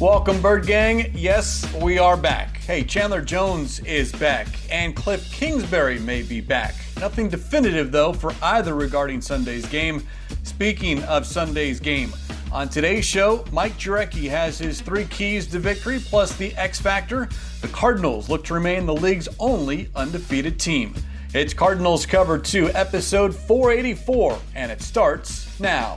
Welcome, Bird Gang. Yes, we are back. Hey, Chandler Jones is back, and Cliff Kingsbury may be back. Nothing definitive, though, for either regarding Sunday's game. Speaking of Sunday's game, on today's show, Mike Jurecki has his three keys to victory plus the X Factor. The Cardinals look to remain the league's only undefeated team. It's Cardinals Cover 2, episode 484, and it starts now.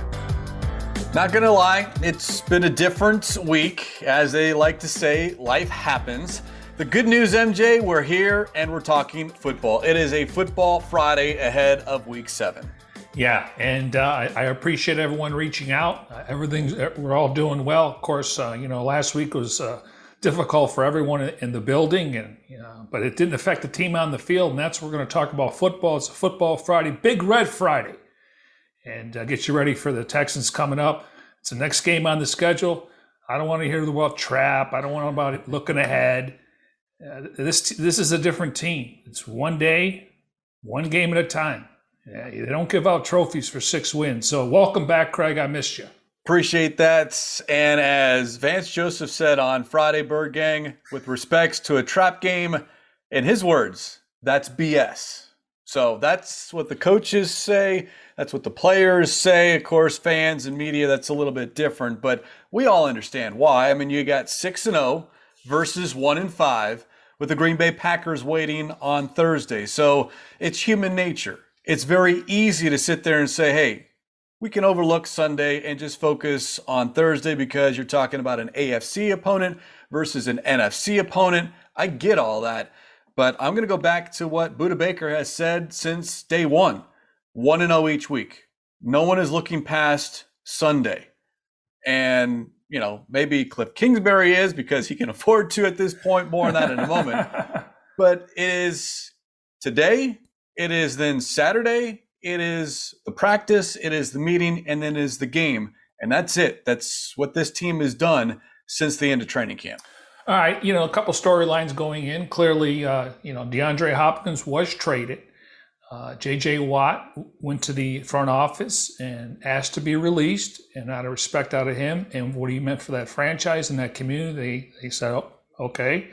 Not gonna lie, it's been a different week. As they like to say, life happens. The good news, MJ, we're here and we're talking football. It is a football Friday ahead of week seven. Yeah, and uh, I appreciate everyone reaching out. Uh, everything's we're all doing well. Of course, uh, you know last week was uh, difficult for everyone in the building, and you know, but it didn't affect the team on the field. And that's what we're going to talk about football. It's a football Friday, Big Red Friday and uh, get you ready for the Texans coming up. It's the next game on the schedule. I don't want to hear the word trap. I don't want to about looking ahead. Uh, this this is a different team. It's one day, one game at a time. Yeah, they don't give out trophies for six wins. So welcome back, Craig. I missed you. Appreciate that. And as Vance Joseph said on Friday, Bird Gang, with respects to a trap game, in his words, that's BS. So that's what the coaches say. That's what the players say. Of course, fans and media, that's a little bit different, but we all understand why. I mean, you got 6 and 0 versus 1 and 5 with the Green Bay Packers waiting on Thursday. So it's human nature. It's very easy to sit there and say, hey, we can overlook Sunday and just focus on Thursday because you're talking about an AFC opponent versus an NFC opponent. I get all that. But I'm going to go back to what Budda Baker has said since day one 1 and 0 each week. No one is looking past Sunday. And, you know, maybe Cliff Kingsbury is because he can afford to at this point. More on that in a moment. but it is today, it is then Saturday, it is the practice, it is the meeting, and then is the game. And that's it. That's what this team has done since the end of training camp. All right, you know, a couple storylines going in. Clearly, uh, you know, DeAndre Hopkins was traded. Uh, J.J. Watt went to the front office and asked to be released, and out of respect out of him and what he meant for that franchise and that community, they, they said, oh, okay.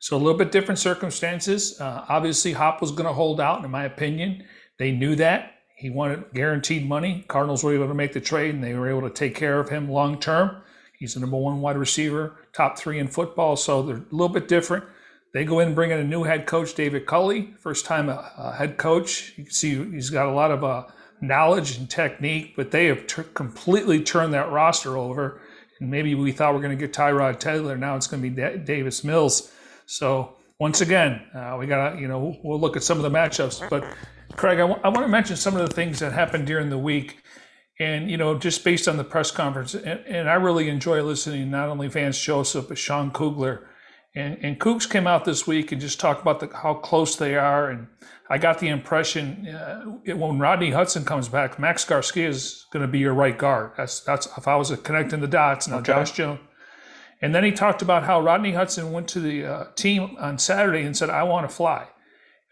So a little bit different circumstances. Uh, obviously, Hop was going to hold out, in my opinion. They knew that. He wanted guaranteed money. Cardinals were able to make the trade, and they were able to take care of him long term. He's the number one wide receiver, top three in football, so they're a little bit different. They go in and bring in a new head coach, David Culley, first time a, a head coach. You can see he's got a lot of uh, knowledge and technique, but they have t- completely turned that roster over. And maybe we thought we are going to get Tyrod Taylor. Now it's going to be da- Davis Mills. So once again, uh, we got to, you know, we'll look at some of the matchups. But Craig, I, w- I want to mention some of the things that happened during the week. And, you know, just based on the press conference, and, and I really enjoy listening not only Vance Joseph, but Sean Kugler and, and Kooks came out this week and just talked about the, how close they are. And I got the impression uh, when Rodney Hudson comes back, Max Garcia is going to be your right guard. That's that's if I was connecting the dots. Now okay. Josh Jones. And then he talked about how Rodney Hudson went to the uh, team on Saturday and said, "I want to fly."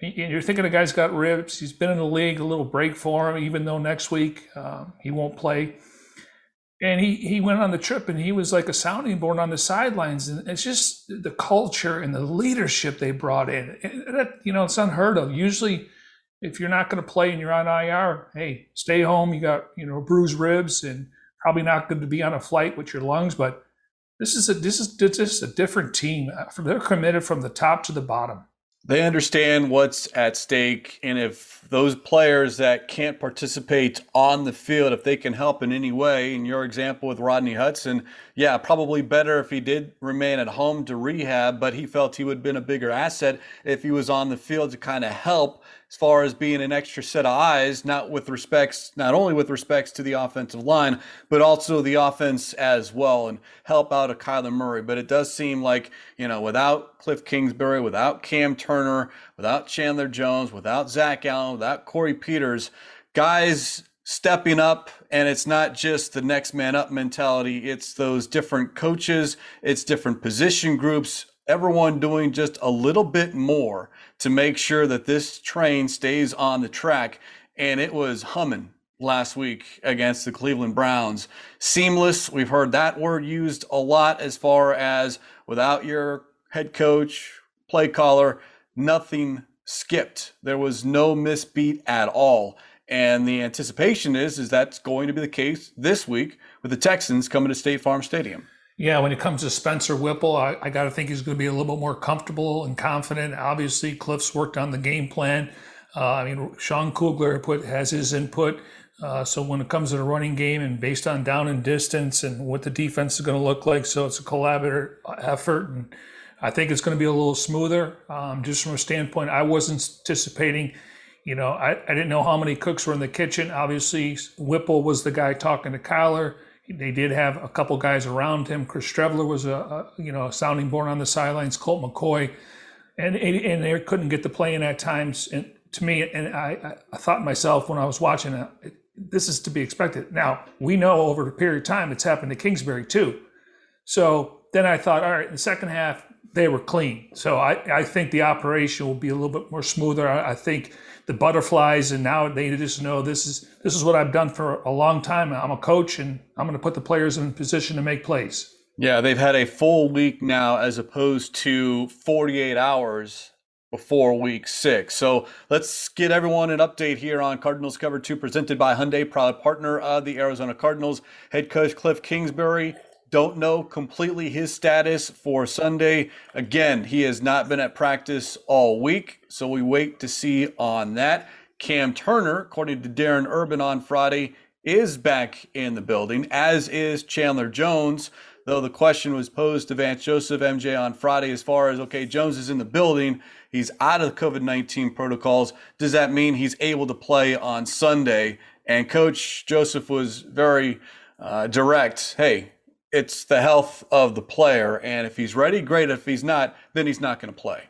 And you're thinking the guy's got ribs. He's been in the league, a little break for him, even though next week um, he won't play. And he he went on the trip and he was like a sounding board on the sidelines. And it's just the culture and the leadership they brought in. That you know it's unheard of. Usually if you're not going to play and you're on IR hey stay home. You got you know bruised ribs and probably not good to be on a flight with your lungs. But this is a this is this is a different team. They're committed from the top to the bottom they understand what's at stake and if those players that can't participate on the field if they can help in any way in your example with rodney hudson yeah probably better if he did remain at home to rehab but he felt he would have been a bigger asset if he was on the field to kind of help as far as being an extra set of eyes, not with respects, not only with respects to the offensive line, but also the offense as well, and help out a Kyler Murray. But it does seem like you know, without Cliff Kingsbury, without Cam Turner, without Chandler Jones, without Zach Allen, without Corey Peters, guys stepping up and it's not just the next man up mentality it's those different coaches it's different position groups everyone doing just a little bit more to make sure that this train stays on the track. And it was humming last week against the Cleveland Browns. Seamless. We've heard that word used a lot as far as without your head coach play caller nothing skipped. There was no misbeat at all. And the anticipation is is that's going to be the case this week with the Texans coming to State Farm Stadium. Yeah, when it comes to Spencer Whipple, I, I got to think he's going to be a little bit more comfortable and confident. Obviously, Cliff's worked on the game plan. Uh, I mean, Sean Kugler put has his input. Uh, so when it comes to the running game and based on down and distance and what the defense is going to look like, so it's a collaborative effort, and I think it's going to be a little smoother. Um, just from a standpoint, I wasn't anticipating you know, I, I didn't know how many cooks were in the kitchen. Obviously, Whipple was the guy talking to Kyler. They did have a couple guys around him. Chris Streveler was a, a you know a sounding board on the sidelines. Colt McCoy, and and they couldn't get the play in at times. And to me, and I, I thought myself when I was watching it, this is to be expected. Now we know over a period of time it's happened to Kingsbury too. So then I thought, all right, in the second half they were clean. So I, I think the operation will be a little bit more smoother. I, I think the butterflies, and now they just know this is this is what I've done for a long time. I'm a coach, and I'm going to put the players in position to make plays. Yeah, they've had a full week now, as opposed to 48 hours before week six. So let's get everyone an update here on Cardinals Cover Two, presented by Hyundai, proud partner of the Arizona Cardinals. Head coach Cliff Kingsbury don't know completely his status for Sunday. Again, he has not been at practice all week, so we wait to see on that. Cam Turner, according to Darren Urban on Friday, is back in the building, as is Chandler Jones. Though the question was posed to Vance Joseph MJ on Friday as far as okay, Jones is in the building, he's out of the COVID 19 protocols. Does that mean he's able to play on Sunday? And Coach Joseph was very uh, direct. Hey, it's the health of the player. And if he's ready, great. If he's not, then he's not going to play.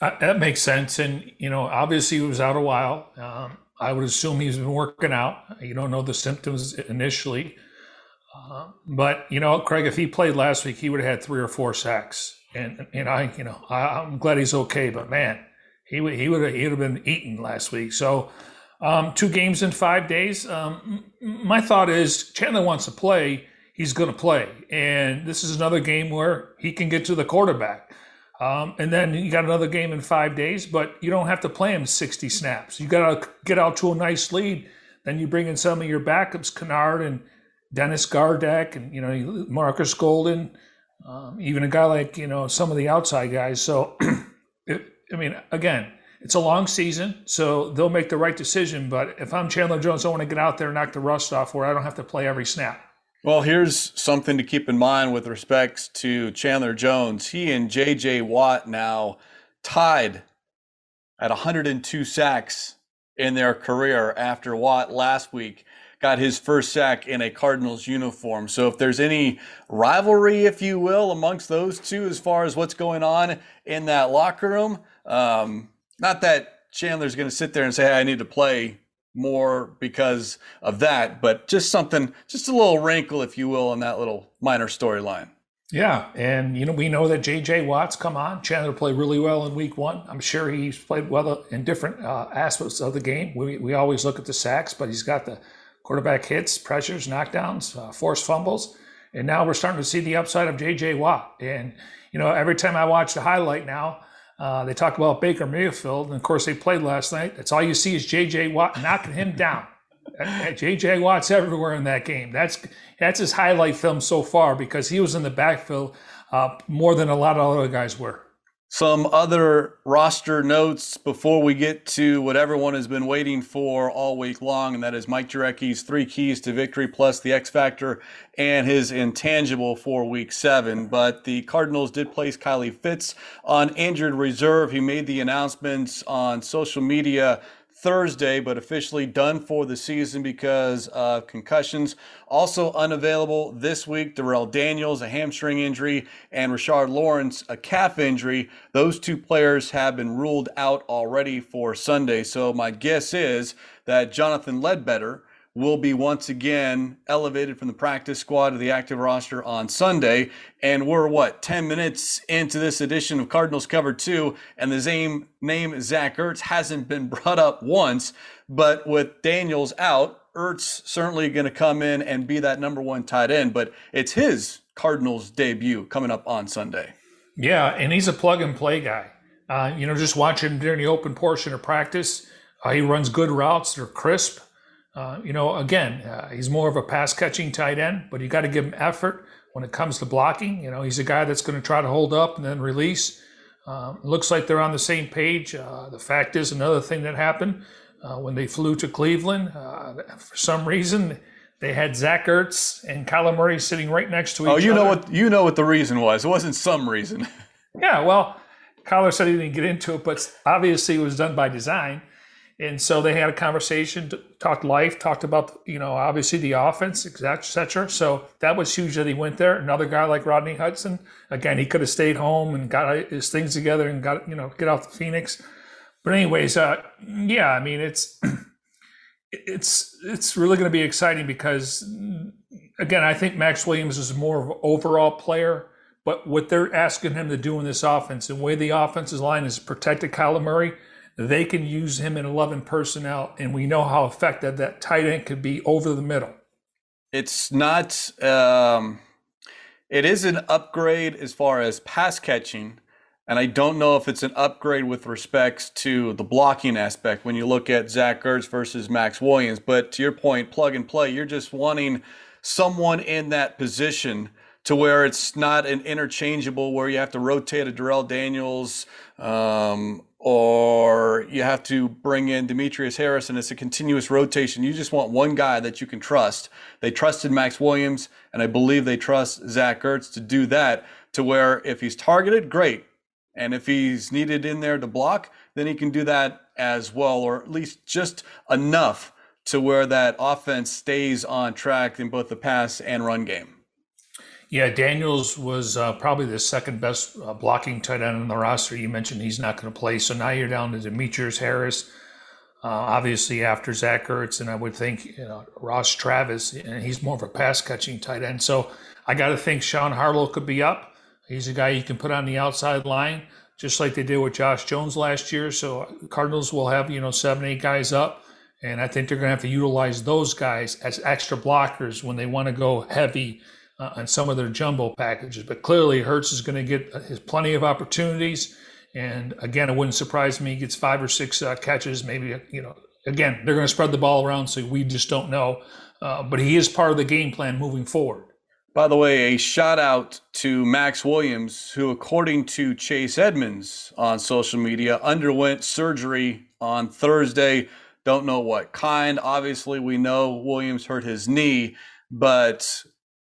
Uh, that makes sense. And, you know, obviously he was out a while. Um, I would assume he's been working out. You don't know the symptoms initially. Uh, but, you know, Craig, if he played last week, he would have had three or four sacks. And, and I, you know, I, am glad he's okay. But, man, he, would, he would have, he would have been eaten last week. So, um, two games in five days. Um, my thought is Chandler wants to play he's going to play. And this is another game where he can get to the quarterback. Um, and then you got another game in five days, but you don't have to play him 60 snaps. You got to get out to a nice lead. Then you bring in some of your backups, Kennard and Dennis Gardeck, and you know Marcus Golden, um, even a guy like you know some of the outside guys. So, it, I mean, again, it's a long season, so they'll make the right decision. But if I'm Chandler Jones, I want to get out there and knock the rust off, where I don't have to play every snap. Well, here's something to keep in mind with respects to Chandler Jones. He and J.J. Watt now tied at 102 sacks in their career after Watt last week got his first sack in a Cardinals uniform. So if there's any rivalry, if you will, amongst those two as far as what's going on in that locker room, um, not that Chandler's going to sit there and say, hey, I need to play more because of that, but just something, just a little wrinkle, if you will, in that little minor storyline. Yeah, and you know we know that J.J. Watts come on. Chandler played really well in Week One. I'm sure he's played well in different uh, aspects of the game. We we always look at the sacks, but he's got the quarterback hits, pressures, knockdowns, uh, forced fumbles, and now we're starting to see the upside of J.J. Watt. And you know every time I watch the highlight now, uh, they talk about Baker Mayfield, and of course they played last night. That's all you see is J.J. Watt knocking him down. J.J. Watt's everywhere in that game. That's that's his highlight film so far because he was in the backfield uh, more than a lot of other guys were. Some other roster notes before we get to what everyone has been waiting for all week long, and that is Mike Jurecki's three keys to victory plus the X Factor and his intangible for week seven. But the Cardinals did place Kylie Fitts on injured reserve. He made the announcements on social media Thursday, but officially done for the season because of concussions. Also unavailable this week, Darrell Daniels, a hamstring injury, and Rashard Lawrence, a calf injury. Those two players have been ruled out already for Sunday. So my guess is that Jonathan Ledbetter will be once again elevated from the practice squad to the active roster on Sunday. And we're what, 10 minutes into this edition of Cardinals Cover 2, and the same name Zach Ertz hasn't been brought up once. But with Daniels out, Ertz certainly going to come in and be that number one tight end, but it's his Cardinals debut coming up on Sunday. Yeah, and he's a plug and play guy. Uh, you know, just watching him during the open portion of practice, uh, he runs good routes. They're crisp. Uh, you know, again, uh, he's more of a pass catching tight end, but you got to give him effort when it comes to blocking. You know, he's a guy that's going to try to hold up and then release. Um, looks like they're on the same page. Uh, the fact is, another thing that happened uh, when they flew to Cleveland, uh, for some reason, they had Zach Ertz and Kyler Murray sitting right next to each other. Oh, you other. know what? You know what the reason was. It wasn't some reason. yeah, well, Kyler said he didn't get into it, but obviously it was done by design. And so they had a conversation, talked life, talked about, you know, obviously the offense, etc. So that was huge that he went there. Another guy like Rodney Hudson, again, he could have stayed home and got his things together and got, you know, get out to Phoenix. But anyways, uh, yeah, I mean, it's it's it's really going to be exciting because, again, I think Maxx Williams is more of an overall player. But what they're asking him to do in this offense, and the way the offensive line is protected Kyler Murray – they can use him in 11 personnel, and we know how effective that tight end could be over the middle. It's not, um, it is an upgrade as far as pass catching. And I don't know if it's an upgrade with respects to the blocking aspect when you look at Zach Ertz versus Maxx Williams. But to your point, plug and play, you're just wanting someone in that position to where it's not an interchangeable where you have to rotate a Darrell Daniels um, or you have to bring in Demetrius Harris and it's a continuous rotation. You just want one guy that you can trust. They trusted Maxx Williams, and I believe they trust Zach Ertz to do that to where if he's targeted, great. And if he's needed in there to block, then he can do that as well, or at least just enough to where that offense stays on track in both the pass and run game. Yeah, Daniels was uh, probably the second best uh, blocking tight end on the roster. You mentioned he's not going to play, so now you're down to Demetrius Harris. Uh, obviously, after Zach Ertz, and I would think you know Ross Travis, and he's more of a pass catching tight end. So I got to think Sean Harlow could be up. He's a guy you can put on the outside line, just like they did with Josh Jones last year. So Cardinals will have you know seven, eight guys up. And I think they're going to have to utilize those guys as extra blockers when they want to go heavy uh, on some of their jumbo packages. But clearly, Ertz is going to get uh, his plenty of opportunities. And again, it wouldn't surprise me he gets five or six uh, catches. Maybe you know, again, they're going to spread the ball around, so we just don't know. Uh, but he is part of the game plan moving forward. By the way, a shout out to Maxx Williams, who, according to Chase Edmonds on social media, underwent surgery on Thursday. Don't know what kind. Obviously, we know Williams hurt his knee, but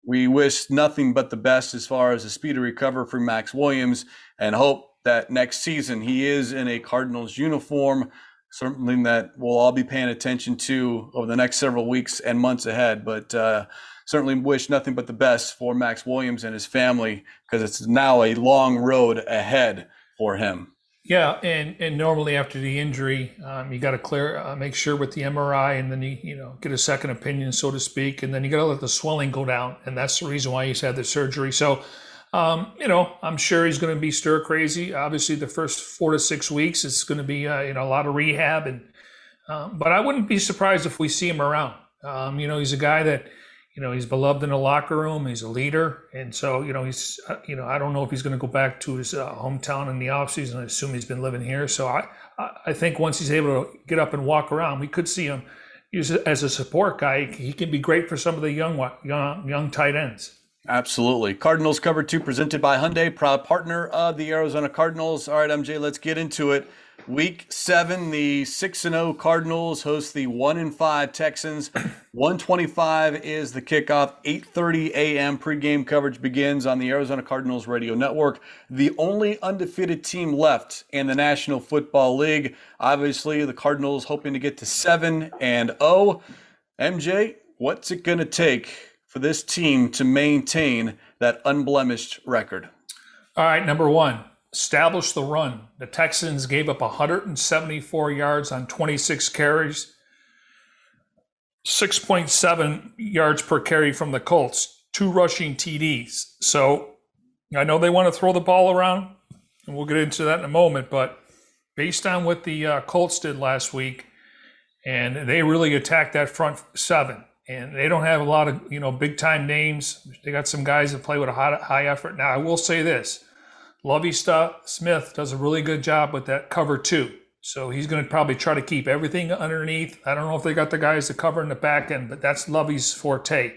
we wish nothing but the best as far as a speedy recovery for Maxx Williams and hope that next season he is in a Cardinals uniform, something that we'll all be paying attention to over the next several weeks and months ahead. But uh, certainly wish nothing but the best for Maxx Williams and his family because it's now a long road ahead for him. Yeah, and and normally after the injury, um, you got to clear, uh, make sure with the MRI, and then you you know get a second opinion, so to speak, and then you got to let the swelling go down, and that's the reason why he's had the surgery. So, um, you know, I'm sure he's going to be stir crazy. Obviously, the first four to six weeks, it's going to be uh, you know a lot of rehab, and um, but I wouldn't be surprised if we see him around. Um, you know, he's a guy that you know, he's beloved in the locker room. He's a leader. And so, you know, he's, uh, you know, I don't know if he's going to go back to his uh, hometown in the offseason. I assume he's been living here. So I, I think once he's able to get up and walk around, we could see him as a support guy. He can be great for some of the young, young, young tight ends. Absolutely. Cardinals cover two presented by Hyundai, proud partner of the Arizona Cardinals. All right, MJ, let's get into it. Week seven, the six and zero Cardinals host the one and five Texans. One twenty-five is the kickoff. Eight thirty a.m. pregame coverage begins on the Arizona Cardinals radio network. The only undefeated team left in the National Football League. Obviously, the Cardinals hoping to get to seven and zero. Oh. MJ, what's it going to take for this team to maintain that unblemished record? All right, number one, establish the run. The Texans gave up 174 yards on 26 carries, 6.7 yards per carry from the Colts, two rushing TDs. So I know they want to throw the ball around, and we'll get into that in a moment, but based on what the uh, Colts did last week, and they really attacked that front seven. And they don't have a lot of you know big time names. They got some guys that play with a high, high effort. Now I will say this: Lovie Smith does a really good job with that cover two. So he's going to probably try to keep everything underneath. I don't know if they got the guys to cover in the back end, but that's Lovie's forte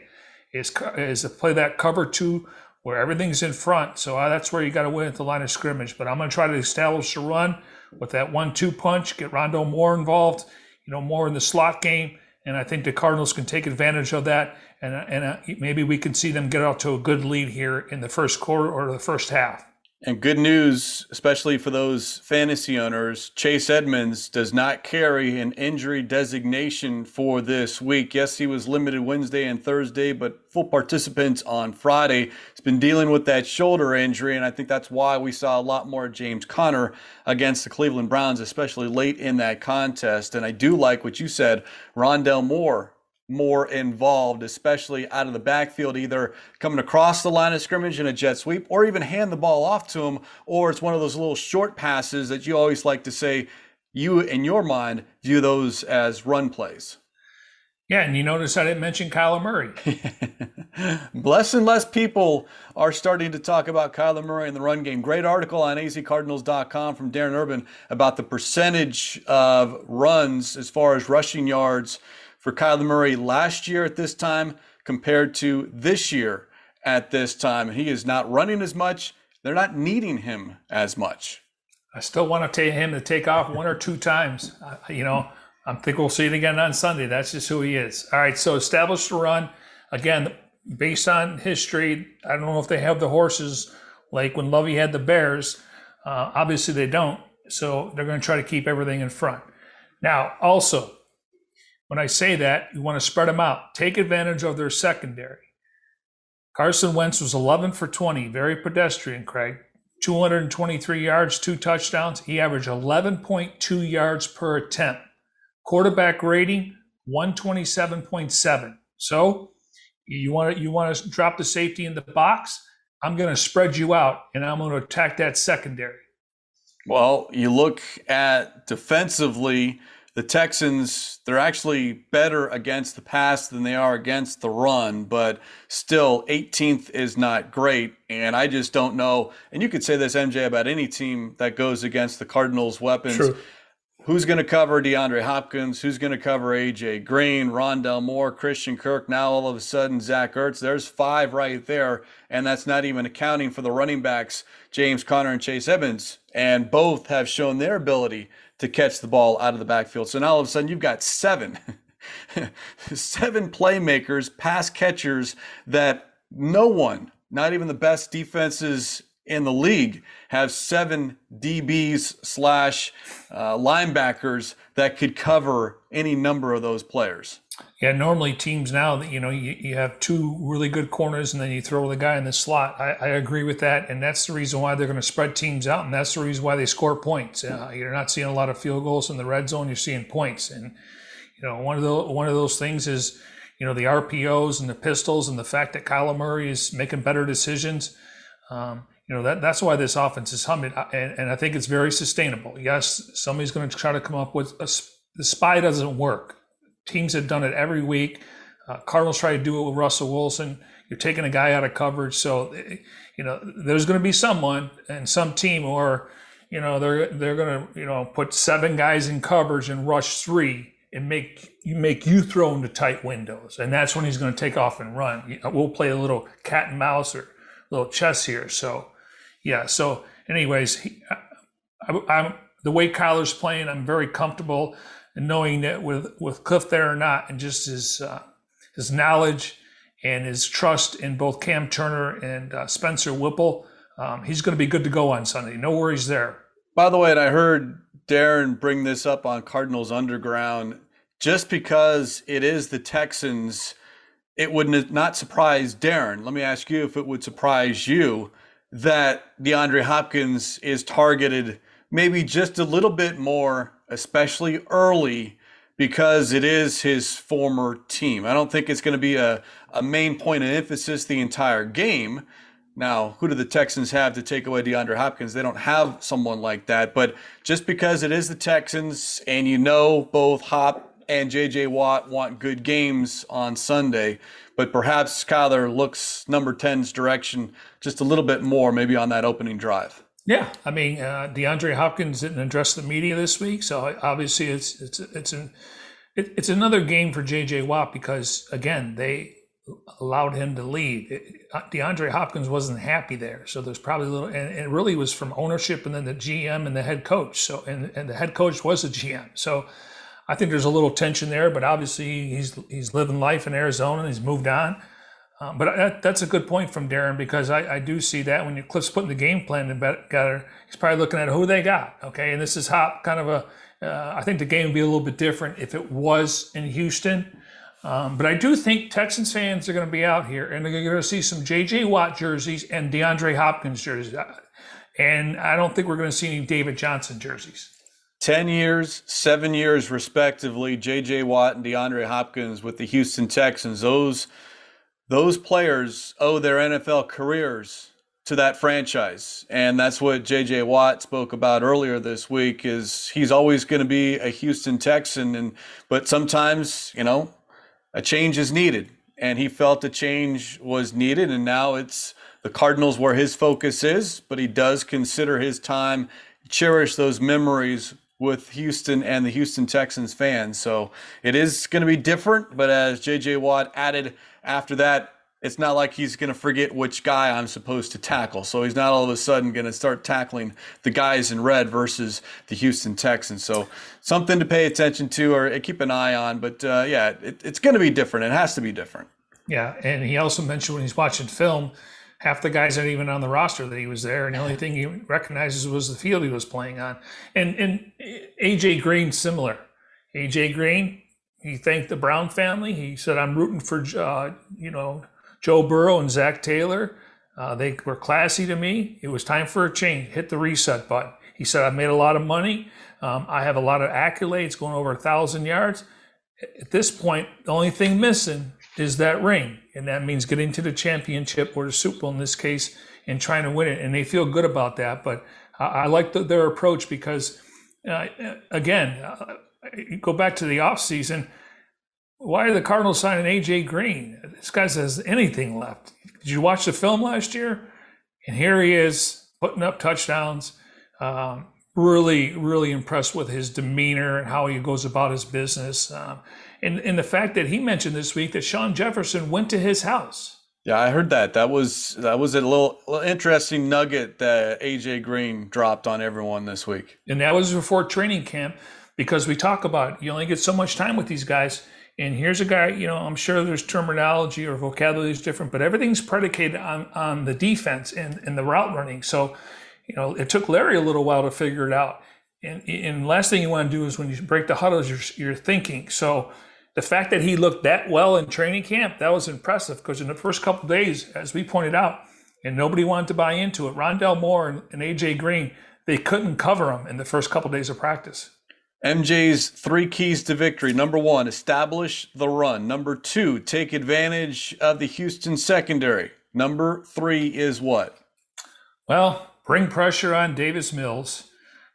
is is to play that cover two where everything's in front. So uh, that's where you got to win at the line of scrimmage. But I'm going to try to establish a run with that one-two punch, get Rondo more involved, you know, more in the slot game, and I think the Cardinals can take advantage of that. And and uh, maybe we can see them get out to a good lead here in the first quarter or the first half. And good news, especially for those fantasy owners, Chase Edmonds does not carry an injury designation for this week. Yes, he was limited Wednesday and Thursday, but full participants on Friday. He's been dealing with that shoulder injury, and I think that's why we saw a lot more James Conner against the Cleveland Browns, especially late in that contest. And I do like what you said, Rondale Moore more involved, especially out of the backfield, either coming across the line of scrimmage in a jet sweep or even hand the ball off to him, or it's one of those little short passes that you always like to say you, in your mind, view those as run plays. Yeah, and you notice I didn't mention Kyler Murray. Less and less people are starting to talk about Kyler Murray in the run game. Great article on azcardinals.com from Darren Urban about the percentage of runs as far as rushing yards for Kyler Murray last year at this time compared to this year at this time. He is not running as much. They're not needing him as much. I still want to take him to take off one or two times. Uh, you know, I think we'll see it again on Sunday. That's just who he is. All right, so establish the run. Again, based on history, I don't know if they have the horses like when Lovie had the Bears. Uh, obviously, they don't. So they're going to try to keep everything in front. Now, also, when I say that, you want to spread them out. Take advantage of their secondary. Carson Wentz was 11 for 20, very pedestrian, Craig. 223 yards, two touchdowns. He averaged 11.2 yards per attempt. Quarterback rating 127.7. So you want to you want to drop the safety in the box. I'm going to spread you out, and I'm going to attack that secondary. Well, you look at defensively the Texans, they're actually better against the pass than they are against the run, but still 18th is not great. And I just don't know. And you could say this, MJ, about any team that goes against the Cardinals' weapons. True. Who's going to cover DeAndre Hopkins? Who's going to cover AJ Green, Rondale Moore, Christian Kirk? Now all of a sudden Zach Ertz. There's five right there, and that's not even accounting for the running backs James Conner and Chase Edmonds, and both have shown their ability to catch the ball out of the backfield. So now all of a sudden you've got seven, seven playmakers, pass catchers that no one, not even the best defenses in the league, have seven DBs slash uh, linebackers that could cover any number of those players. Yeah, normally teams now that you know you, you have two really good corners and then you throw the guy in the slot. I, I agree with that, and that's the reason why they're going to spread teams out, and that's the reason why they score points. Uh, you're not seeing a lot of field goals in the red zone; you're seeing points, and you know one of the one of those things is you know the RPOs and the pistols and the fact that Kyler Murray is making better decisions. Um, you know that that's why this offense is humming, uh, and, and I think it's very sustainable. Yes, somebody's going to try to come up with a, the spy doesn't work teams have done it every week. Uh, Cardinals try to do it with Russell Wilson. You're taking a guy out of coverage, so you know there's going to be someone and some team, or you know they're they're going to you know put seven guys in coverage and rush three, and make you make you throw into tight windows, and that's when he's going to take off and run. We'll play a little cat and mouse or little chess here. So, yeah. So, anyways, he, I, I'm the way Kyler's playing. I'm very comfortable in knowing that with with Cliff there or not, and just his uh, his knowledge and his trust in both Cam Turner and uh, Spencer Whipple, um, he's going to be good to go on Sunday. No worries there. By the way, and I heard Darren bring this up on Cardinals Underground. Just because it is the Texans, it would not surprise Darren. Let me ask you if it would surprise you that DeAndre Hopkins is targeted maybe just a little bit more, especially early, because it is his former team. I don't think it's going to be a, a main point of emphasis the entire game. Now, who do the Texans have to take away DeAndre Hopkins? They don't have someone like that. But just because it is the Texans and you know both Hop and JJ Watt want good games on Sunday, but perhaps Kyler looks number 10's direction just a little bit more, maybe on that opening drive. Yeah, I mean, uh, DeAndre Hopkins didn't address the media this week, so obviously it's it's it's an it, it's another game for JJ Watt because again they allowed him to leave. It, uh, DeAndre Hopkins wasn't happy there, so there's probably a little, and, it really was from ownership and then the GM and the head coach. So and and the head coach was the GM. So I think there's a little tension there, but obviously he's he's living life in Arizona and he's moved on. Um, but that, that's a good point from Darren because I, I do see that when Cliff's putting the game plan together, he's probably looking at who they got. Okay, and this is Hop kind of a. Uh, I think the game would be a little bit different if it was in Houston. Um, but I do think Texans fans are going to be out here and they're going to see some J.J. Watt jerseys and DeAndre Hopkins jerseys. And I don't think we're going to see any David Johnson jerseys. 10 years, seven years, respectively, J.J. Watt and DeAndre Hopkins with the Houston Texans. Those, those players owe their NFL careers to that franchise. And that's what J.J. Watt spoke about earlier this week is he's always going to be a Houston Texan. And, but sometimes, you know, a change is needed. And he felt a change was needed. And now it's the Cardinals where his focus is, but he does consider his time, cherish those memories with Houston and the Houston Texans fans. So it is going to be different. But as JJ Watt added after that, it's not like he's going to forget which guy I'm supposed to tackle. So he's not all of a sudden going to start tackling the guys in red versus the Houston Texans. So something to pay attention to or keep an eye on. But uh, yeah, it, it's going to be different. It has to be different. Yeah. And he also mentioned when he's watching film, half the guys aren't even on the roster that he was there, and the only thing he recognizes was the field he was playing on. And and AJ Green similar. AJ Green, he thanked the Brown family. He said, "I'm rooting for uh, you know Joe Burrow and Zac Taylor. Uh, they were classy to me. It was time for a change. Hit the reset button. He said, I've made a lot of money. Um, I have a lot of accolades going over a thousand yards. At this point, the only thing missing is that ring. And that means getting to the championship or the Super Bowl in this case and trying to win it. And they feel good about that. But I, I like the, their approach because, uh, again, uh, go back to the offseason why are the Cardinals signing AJ Green? This guy says anything left. Did you watch the film last year? And here he is putting up touchdowns. Um, really, really impressed with his demeanor and how he goes about his business. Um, and, and the fact that he mentioned this week that Sean Jefferson went to his house. Yeah, I heard that. That was that was a little, little interesting nugget that AJ Green dropped on everyone this week. And that was before training camp because we talk about you only get so much time with these guys and here's a guy, you know, I'm sure there's terminology or vocabulary is different, but everything's predicated on, on the defense and, and the route running. So, you know, it took Larry a little while to figure it out. And, and last thing you want to do is when you break the huddles, you're, you're thinking. So the fact that he looked that well in training camp, that was impressive because in the first couple days, as we pointed out, and nobody wanted to buy into it, Rondale Moore and, and AJ Green, they couldn't cover him in the first couple of days of practice. MJ's three keys to victory. Number one, establish the run. Number two, take advantage of the Houston secondary. Number three is what? Well, bring pressure on Davis Mills.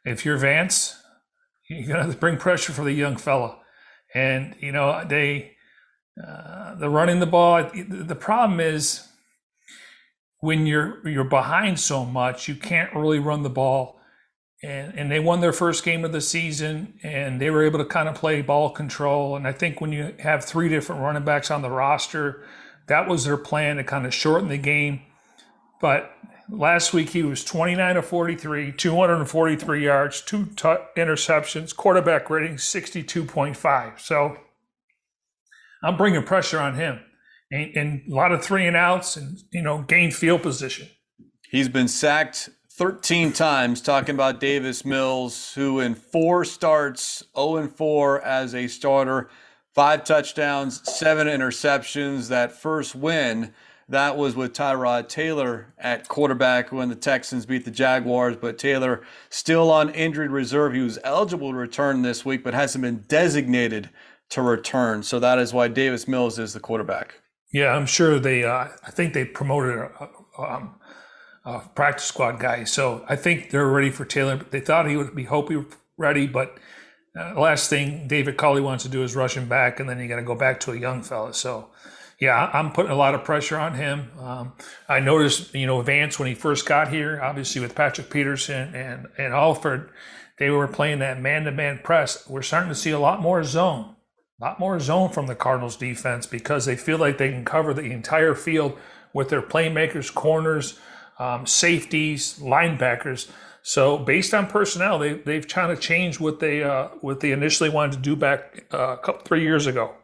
If you're Vance, you're going to bring pressure for the young fella. And, you know, they, uh, the running the ball, the problem is when you're, you're behind so much, you can't really run the ball and and they won their first game of the season, and they were able to kind of play ball control. And I think when you have three different running backs on the roster, that was their plan to kind of shorten the game. But last week he was 29 of 43, 243 yards, two t- interceptions, quarterback rating 62.5. So I'm bringing pressure on him, and, and a lot of three and outs, and you know, gain field position. He's been sacked 13 times talking about Davis Mills, who in four starts, 0 and 4 as a starter, five touchdowns, seven interceptions. That first win, that was with Tyrod Taylor at quarterback when the Texans beat the Jaguars. But Taylor still on injured reserve. He was eligible to return this week, but hasn't been designated to return. So that is why Davis Mills is the quarterback. Yeah, I'm sure they. Uh, I think they promoted a, um, uh, practice squad guy. So I think they're ready for Taylor. They thought he would be hope he ready, but uh, last thing David Culley wants to do is rush him back, and then you got to go back to a young fella. So yeah, I'm putting a lot of pressure on him. Um, I noticed, you know, Vance when he first got here, obviously with Patrick Peterson and and Alford, they were playing that man-to-man press. We're starting to see a lot more zone, a lot more zone from the Cardinals defense because they feel like they can cover the entire field with their playmakers, corners, um, safeties, linebackers. So based on personnel, they they've kind of changed what they uh, what they initially wanted to do back uh, a couple three years ago.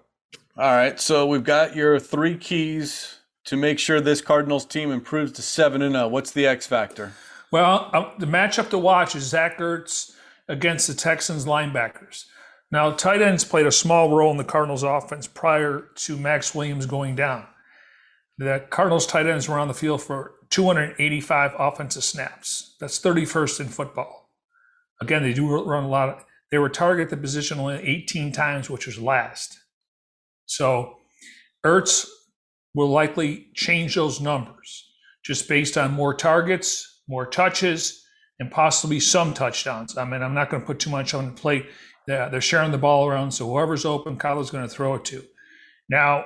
All right, so we've got your three keys to make sure this Cardinals team improves to seven and zero. What's the X factor? Well, uh, the matchup to watch is Zach Ertz against the Texans linebackers. Now, tight ends played a small role in the Cardinals offense prior to Maxx Williams going down. The Cardinals tight ends were on the field for 285 offensive snaps. That's 31st in football. Again, they do run a lot of, they were targeted the position only 18 times, which was last. So Ertz will likely change those numbers just based on more targets, more touches, and possibly some touchdowns. I mean, I'm not going to put too much on the plate. They're sharing the ball around, so whoever's open, Kyler's going to throw it to. Now,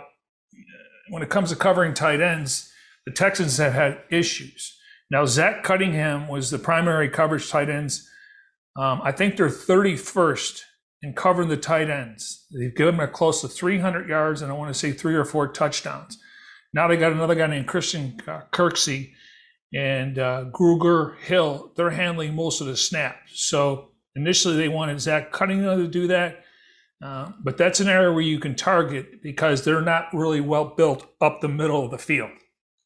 when it comes to covering tight ends, the Texans have had issues. Now, Zach Cunningham was the primary coverage tight ends. Um, I think they're 31st in covering the tight ends. They've given them close to 300 yards, and I want to say three or four touchdowns. Now they got another guy named Christian uh, Kirksey and uh, Grugier Hill. They're handling most of the snaps. So initially they wanted Zach Cunningham to do that. Uh, but that's an area where you can target because they're not really well built up the middle of the field.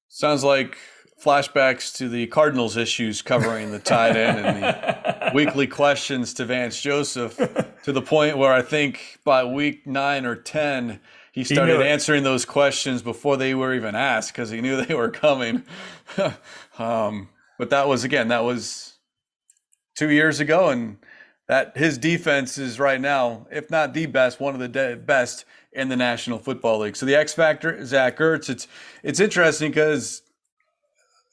Sounds like flashbacks to the Cardinals issues covering the tight end and the weekly questions to Vance Joseph to the point where I think by week nine or 10, he started he answering those questions before they were even asked because he knew they were coming. um, but that was, again, that was two years ago. And that his defense is right now, if not the best, one of the de- best in the National Football League. So the X factor, Zach Ertz. It's it's interesting because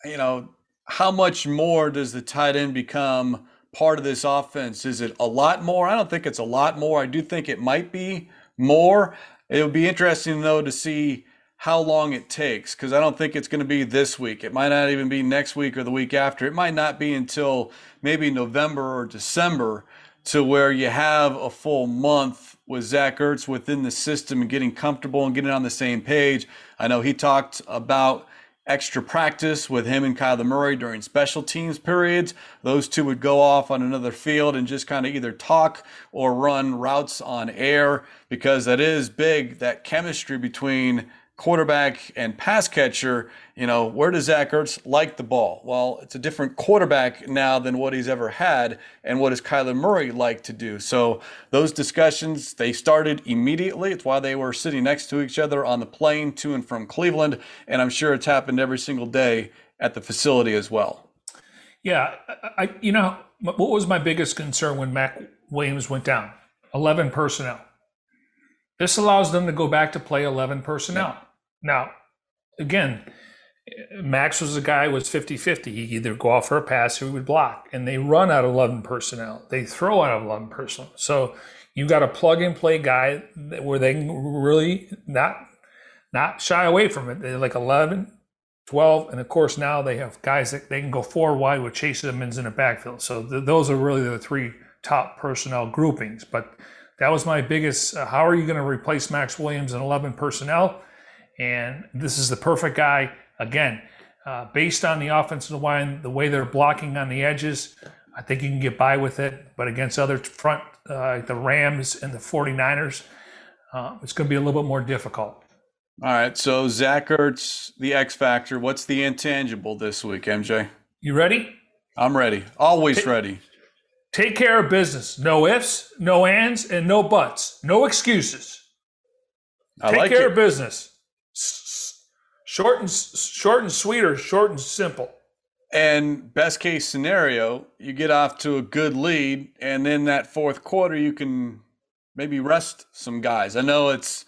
you know how much more does the tight end become part of this offense? Is it a lot more? I don't think it's a lot more. I do think it might be more. It would be interesting though to see how long it takes because I don't think it's going to be this week. It might not even be next week or the week after. It might not be until maybe November or December to where you have a full month with Zach Ertz within the system and getting comfortable and getting on the same page. I know he talked about extra practice with him and Kyler Murray during special teams periods. Those two would go off on another field and just kind of either talk or run routes on air because that is big, that chemistry between quarterback and pass catcher, you know, where does Zach Ertz like the ball? Well, it's a different quarterback now than what he's ever had, and what does Kyler Murray like to do? So those discussions they started immediately. It's why they were sitting next to each other on the plane to and from Cleveland, and I'm sure it's happened every single day at the facility as well. Yeah, I, you know, what was my biggest concern when Maxx Williams went down? Eleven personnel. This allows them to go back to play 11 personnel. Yeah. Now, again, Max was a guy was 50-50. He either go off for a pass or he would block. And they run out of 11 personnel. They throw out of 11 personnel. So you've got a plug and play guy where they really not not shy away from it. They're like 11 12. And of course, now they have guys that they can go four wide with Chase Edmonds in the backfield. So th- those are really the three top personnel groupings. But that was my biggest. Uh, how are you going to replace Maxx Williams in 11 personnel? And this is the perfect guy. Again, uh, based on the offensive line, the way they're blocking on the edges, I think you can get by with it. But against other front, uh, the Rams and the 49ers, uh, it's going to be a little bit more difficult. All right. So Zach Ertz, the X factor. What's the intangible this week, MJ? You ready? I'm ready. Always ready. Take care of business. No ifs, no ands, and no buts. No excuses. I Take like care it. of business. Short and short and sweet, or short and simple. And best case scenario, you get off to a good lead, and then that fourth quarter, you can maybe rest some guys. I know it's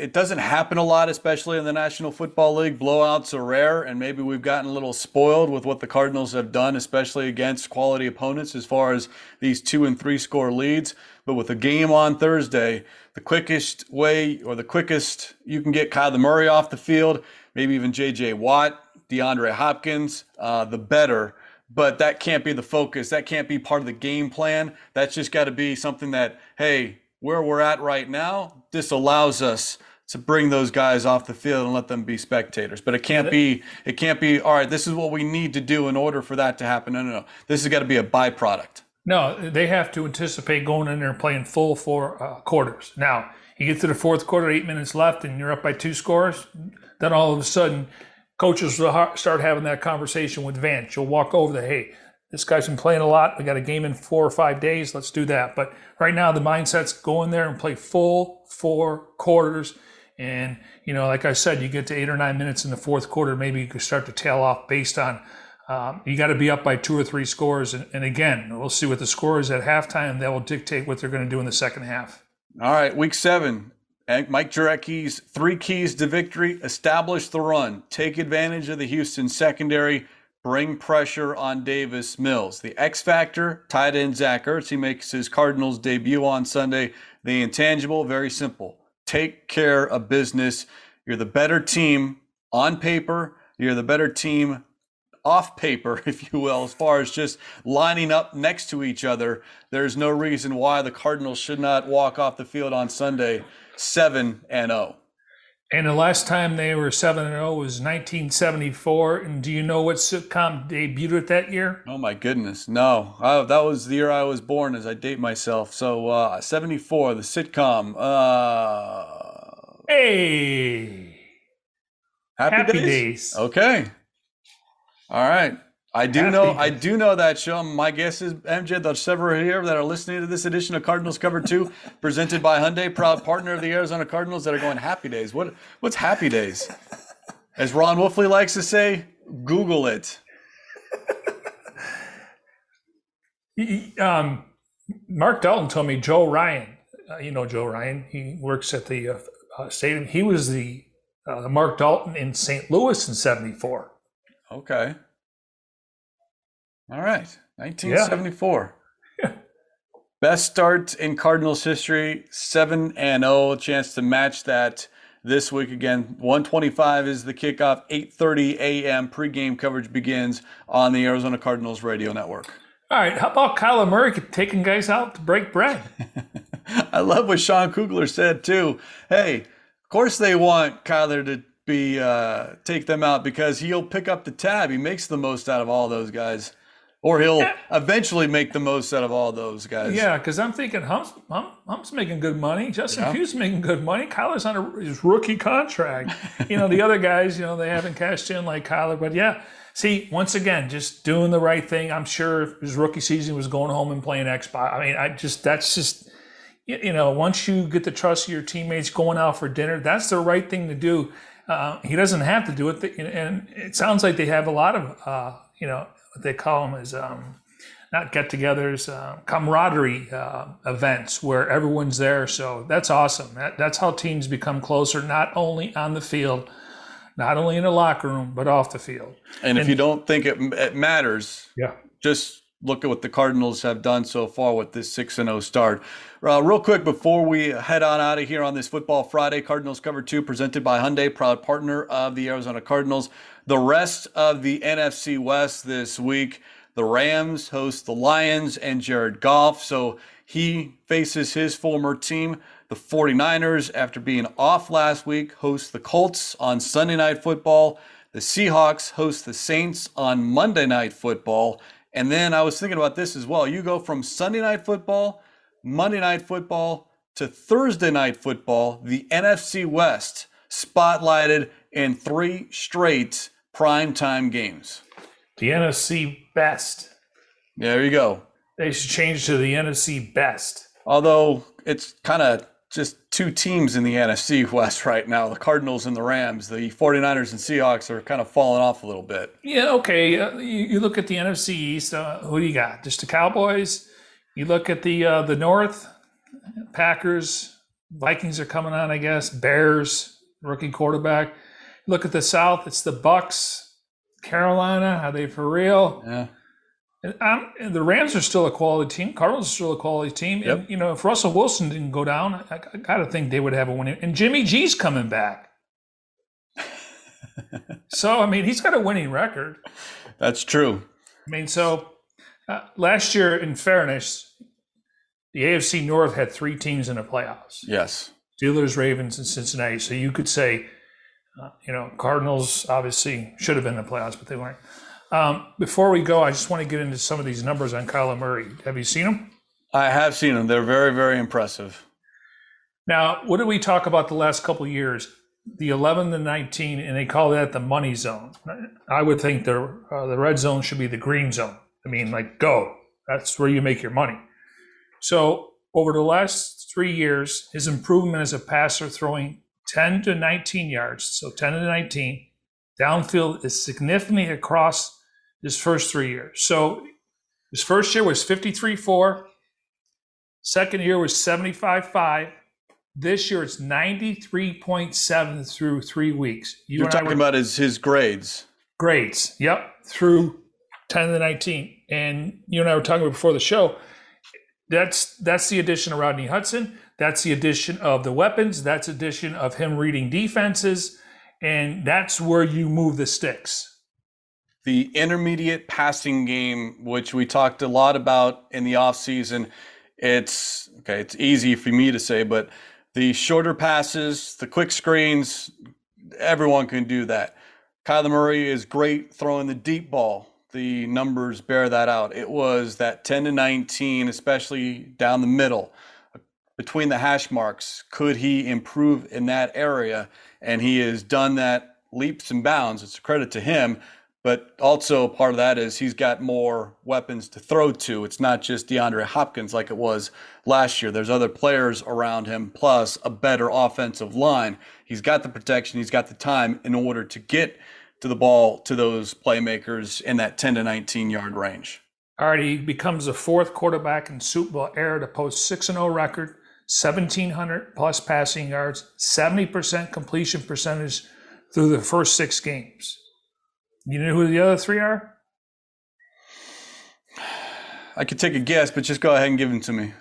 it doesn't happen a lot, especially in the National Football League. Blowouts are rare, and maybe we've gotten a little spoiled with what the Cardinals have done, especially against quality opponents, as far as these two and three score leads. But with a game on Thursday, the quickest way or the quickest you can get Kyler Murray off the field, maybe even J.J. Watt, DeAndre Hopkins, uh, the better. But that can't be the focus. That can't be part of the game plan. That's just got to be something that, hey, where we're at right now, this allows us to bring those guys off the field and let them be spectators. But it can't be it can't be all right, this is what we need to do in order for that to happen. No, no, no. This has got to be a byproduct. No, they have to anticipate going in there and playing full four uh, quarters. Now, you get to the fourth quarter, eight minutes left, and you're up by two scores. Then all of a sudden, coaches will start having that conversation with Vance. You'll walk over to, hey, this guy's been playing a lot. We got a game in four or five days. Let's do that. But right now, the mindset's go in there and play full four quarters. And, you know, like I said, you get to eight or nine minutes in the fourth quarter, maybe you could start to tail off based on um, you got to be up by two or three scores. And, and again, we'll see what the score is at halftime. That will dictate what they're going to do in the second half. All right, week seven. Mike Jurecki's three keys to victory establish the run, take advantage of the Houston secondary, bring pressure on Davis Mills. The X factor, tight end Zach Ertz. He makes his Cardinals debut on Sunday. The intangible, very simple. Take care of business. You're the better team on paper. You're the better team off paper, if you will, as far as just lining up next to each other. There's no reason why the Cardinals should not walk off the field on Sunday 7 and oh. 0. And the last time they were 7 and 0 was 1974. And do you know what sitcom debuted at that year? Oh my goodness. No. I, that was the year I was born as I date myself. So uh 74, the sitcom. Uh Hey, Happy, Happy Days. Days. Okay. All right. I do know I do know that show. My guess is MJ, there's several here that are listening to this edition of Cardinals Cover 2, presented by Hyundai, proud partner of the Arizona Cardinals that are going happy days. What what's happy days? As Ron Wolfley likes to say, Google it. Um, Mark Dalton told me Joe Ryan. Uh, you know Joe Ryan. He works at the uh, uh, stadium. He was the uh, Mark Dalton in St. Louis in '74. Okay. All right. 1974. Yeah. Best start in Cardinals history, 7 and 0, chance to match that this week again. 125 is the kickoff, 8:30 a.m. pregame coverage begins on the Arizona Cardinals radio network. All right, how about Kyler Murray taking guys out to break bread? I love what Sean Kugler said too. Hey, of course they want Kyler to be uh, take them out because he'll pick up the tab. He makes the most out of all those guys, or he'll eventually make the most out of all those guys. Yeah, because I'm thinking Hump's, Hump, Hump's making good money. Justin Yeah. Pugh's making good money. Kyler's on a, his rookie contract. you know, the other guys, you know, they haven't cashed in like Kyler. But yeah, see, once again, just doing the right thing. I'm sure his rookie season was going home and playing Xbox. I mean, I just, that's just, you you know, once you get the trust of your teammates going out for dinner, that's the right thing to do. Uh, he doesn't have to do it. And it sounds like they have a lot of, uh, you know, what they call them is, um, not get-togethers, uh, camaraderie uh, events where everyone's there. So that's awesome. That, that's how teams become closer, not only on the field, not only in the locker room, but off the field. And if you don't think it, it matters, Yeah. just look at what the Cardinals have done so far with this 6 0 start. Uh, real quick before we head on out of here on this Football Friday, Cardinals Cover 2 presented by Hyundai, proud partner of the Arizona Cardinals. The rest of the NFC West this week, the Rams host the Lions and Jared Goff. So he faces his former team. The 49ers, after being off last week, host the Colts on Sunday Night Football. The Seahawks host the Saints on Monday Night Football. And then I was thinking about this as well. You go from Sunday Night Football, Monday Night Football, to Thursday Night Football, the NFC West spotlighted in three straight primetime games. The NFC best. There you go. They should change to the NFC best. Although it's kind of just two teams in the NFC West right now the Cardinals and the Rams. The 49ers and Seahawks are kind of falling off a little bit. Yeah, okay. Uh, you, you, look at the NFC East. Uh, who do you got? Just the Cowboys. You look at the uh, the North, Packers, Vikings are coming on, I guess. Bears, rookie quarterback. Look at the South. It's the Bucks, Carolina. Are they for real? Yeah. And, um, and the Rams are still a quality team. Cardinals are still a quality team. Yep. And you know, if Russell Wilson didn't go down, I, I got to think they would have a winning. And Jimmy G's coming back. so I mean, he's got a winning record. That's true. I mean, so uh, last year, in fairness, the AFC North had three teams in the playoffs: Yes. Steelers, Ravens, and Cincinnati. So you could say, you know, Cardinals obviously should have been in the playoffs, but they weren't. Um, before we go, I just want to get into some of these numbers on Kyler Murray. Have you seen them? I have seen them. They're very, very impressive. Now, what did we talk about the last couple of years? The 11 to 19, and they call that the money zone. I would think the uh, the red zone should be the green zone. I mean, like go. That's where you make your money. So over the last three years, his improvement as a passer, throwing 10 to 19 yards, so 10 to 19 downfield, is significantly across his first three years. So his first year was 53 4. Second year was 75 5. This year it's 93.7 through three weeks. You are talking were, about his, his grades. Grades, yep, through 10 to 19. And you and I were talking about before the show. That's that's the addition of Rodney Hudson. That's the addition of the weapons. That's addition of him reading defenses. And that's where you move the sticks the intermediate passing game, which we talked a lot about in the offseason, it's okay, it's easy for me to say, but the shorter passes, the quick screens, everyone can do that. Kyler Murray is great throwing the deep ball. The numbers bear that out. It was that 10 to 19, especially down the middle between the hash marks. Could he improve in that area? And he has done that leaps and bounds. It's a credit to him. But also part of that is he's got more weapons to throw to. It's not just DeAndre Hopkins like it was last year. There's other players around him, plus a better offensive line. He's got the protection, he's got the time in order to get to the ball to those playmakers in that 10 to 19 yard range. All right, he becomes the fourth quarterback in Super Bowl era to post 6 0 record, 1,700 plus passing yards, 70% completion percentage through the first six games. You know who the other three are? I could take a guess, but just go ahead and give them to me.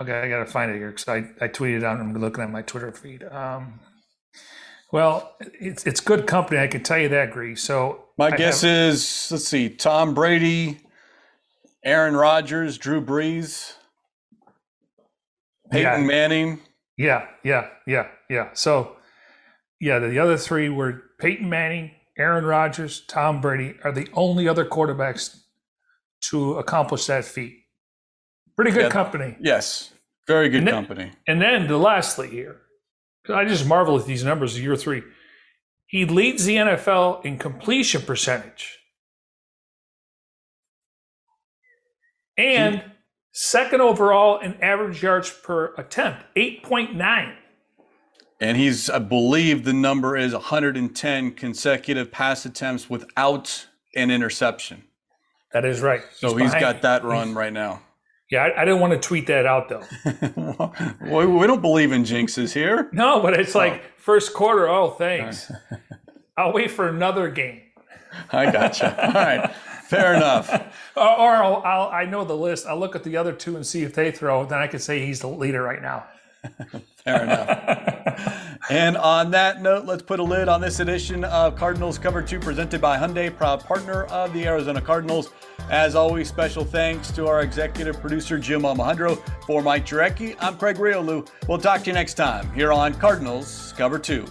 Okay, I gotta find it here because I, I tweeted out. And I'm looking at my Twitter feed. Um, well, it's it's good company. I can tell you that, Gree. So my I guess have, is let's see: Tom Brady, Aaron Rodgers, Drew Brees, Peyton yeah, Manning. Yeah, yeah, yeah, yeah. So yeah, the other three were Peyton Manning, Aaron Rodgers, Tom Brady are the only other quarterbacks to accomplish that feat. Pretty good yeah, company. Yes, very good and then, company. And then the lastly here, I just marvel at these numbers year three. He leads the NFL in completion percentage. And second overall in average yards per attempt, 8.9. And he's, I believe the number is 110 consecutive pass attempts without an interception. That is right. So he's, he's got that run right now. Yeah, I, I, didn't want to tweet that out though. well, we don't believe in jinxes here. No, but it's like oh. first quarter. Oh, thanks. I'll wait for another game. I gotcha. All right. Fair enough. or, or I'll, I'll, I know the list. I'll look at the other two and see if they throw. Then I can say he's the leader right now. Fair enough. and on that note, let's put a lid on this edition of Cardinals Cover 2 presented by Hyundai, proud partner of the Arizona Cardinals. As always, special thanks to our executive producer, Jim Almohandro. For Mike Jurecki, I'm Craig Grialou. We'll talk to you next time here on Cardinals Cover 2.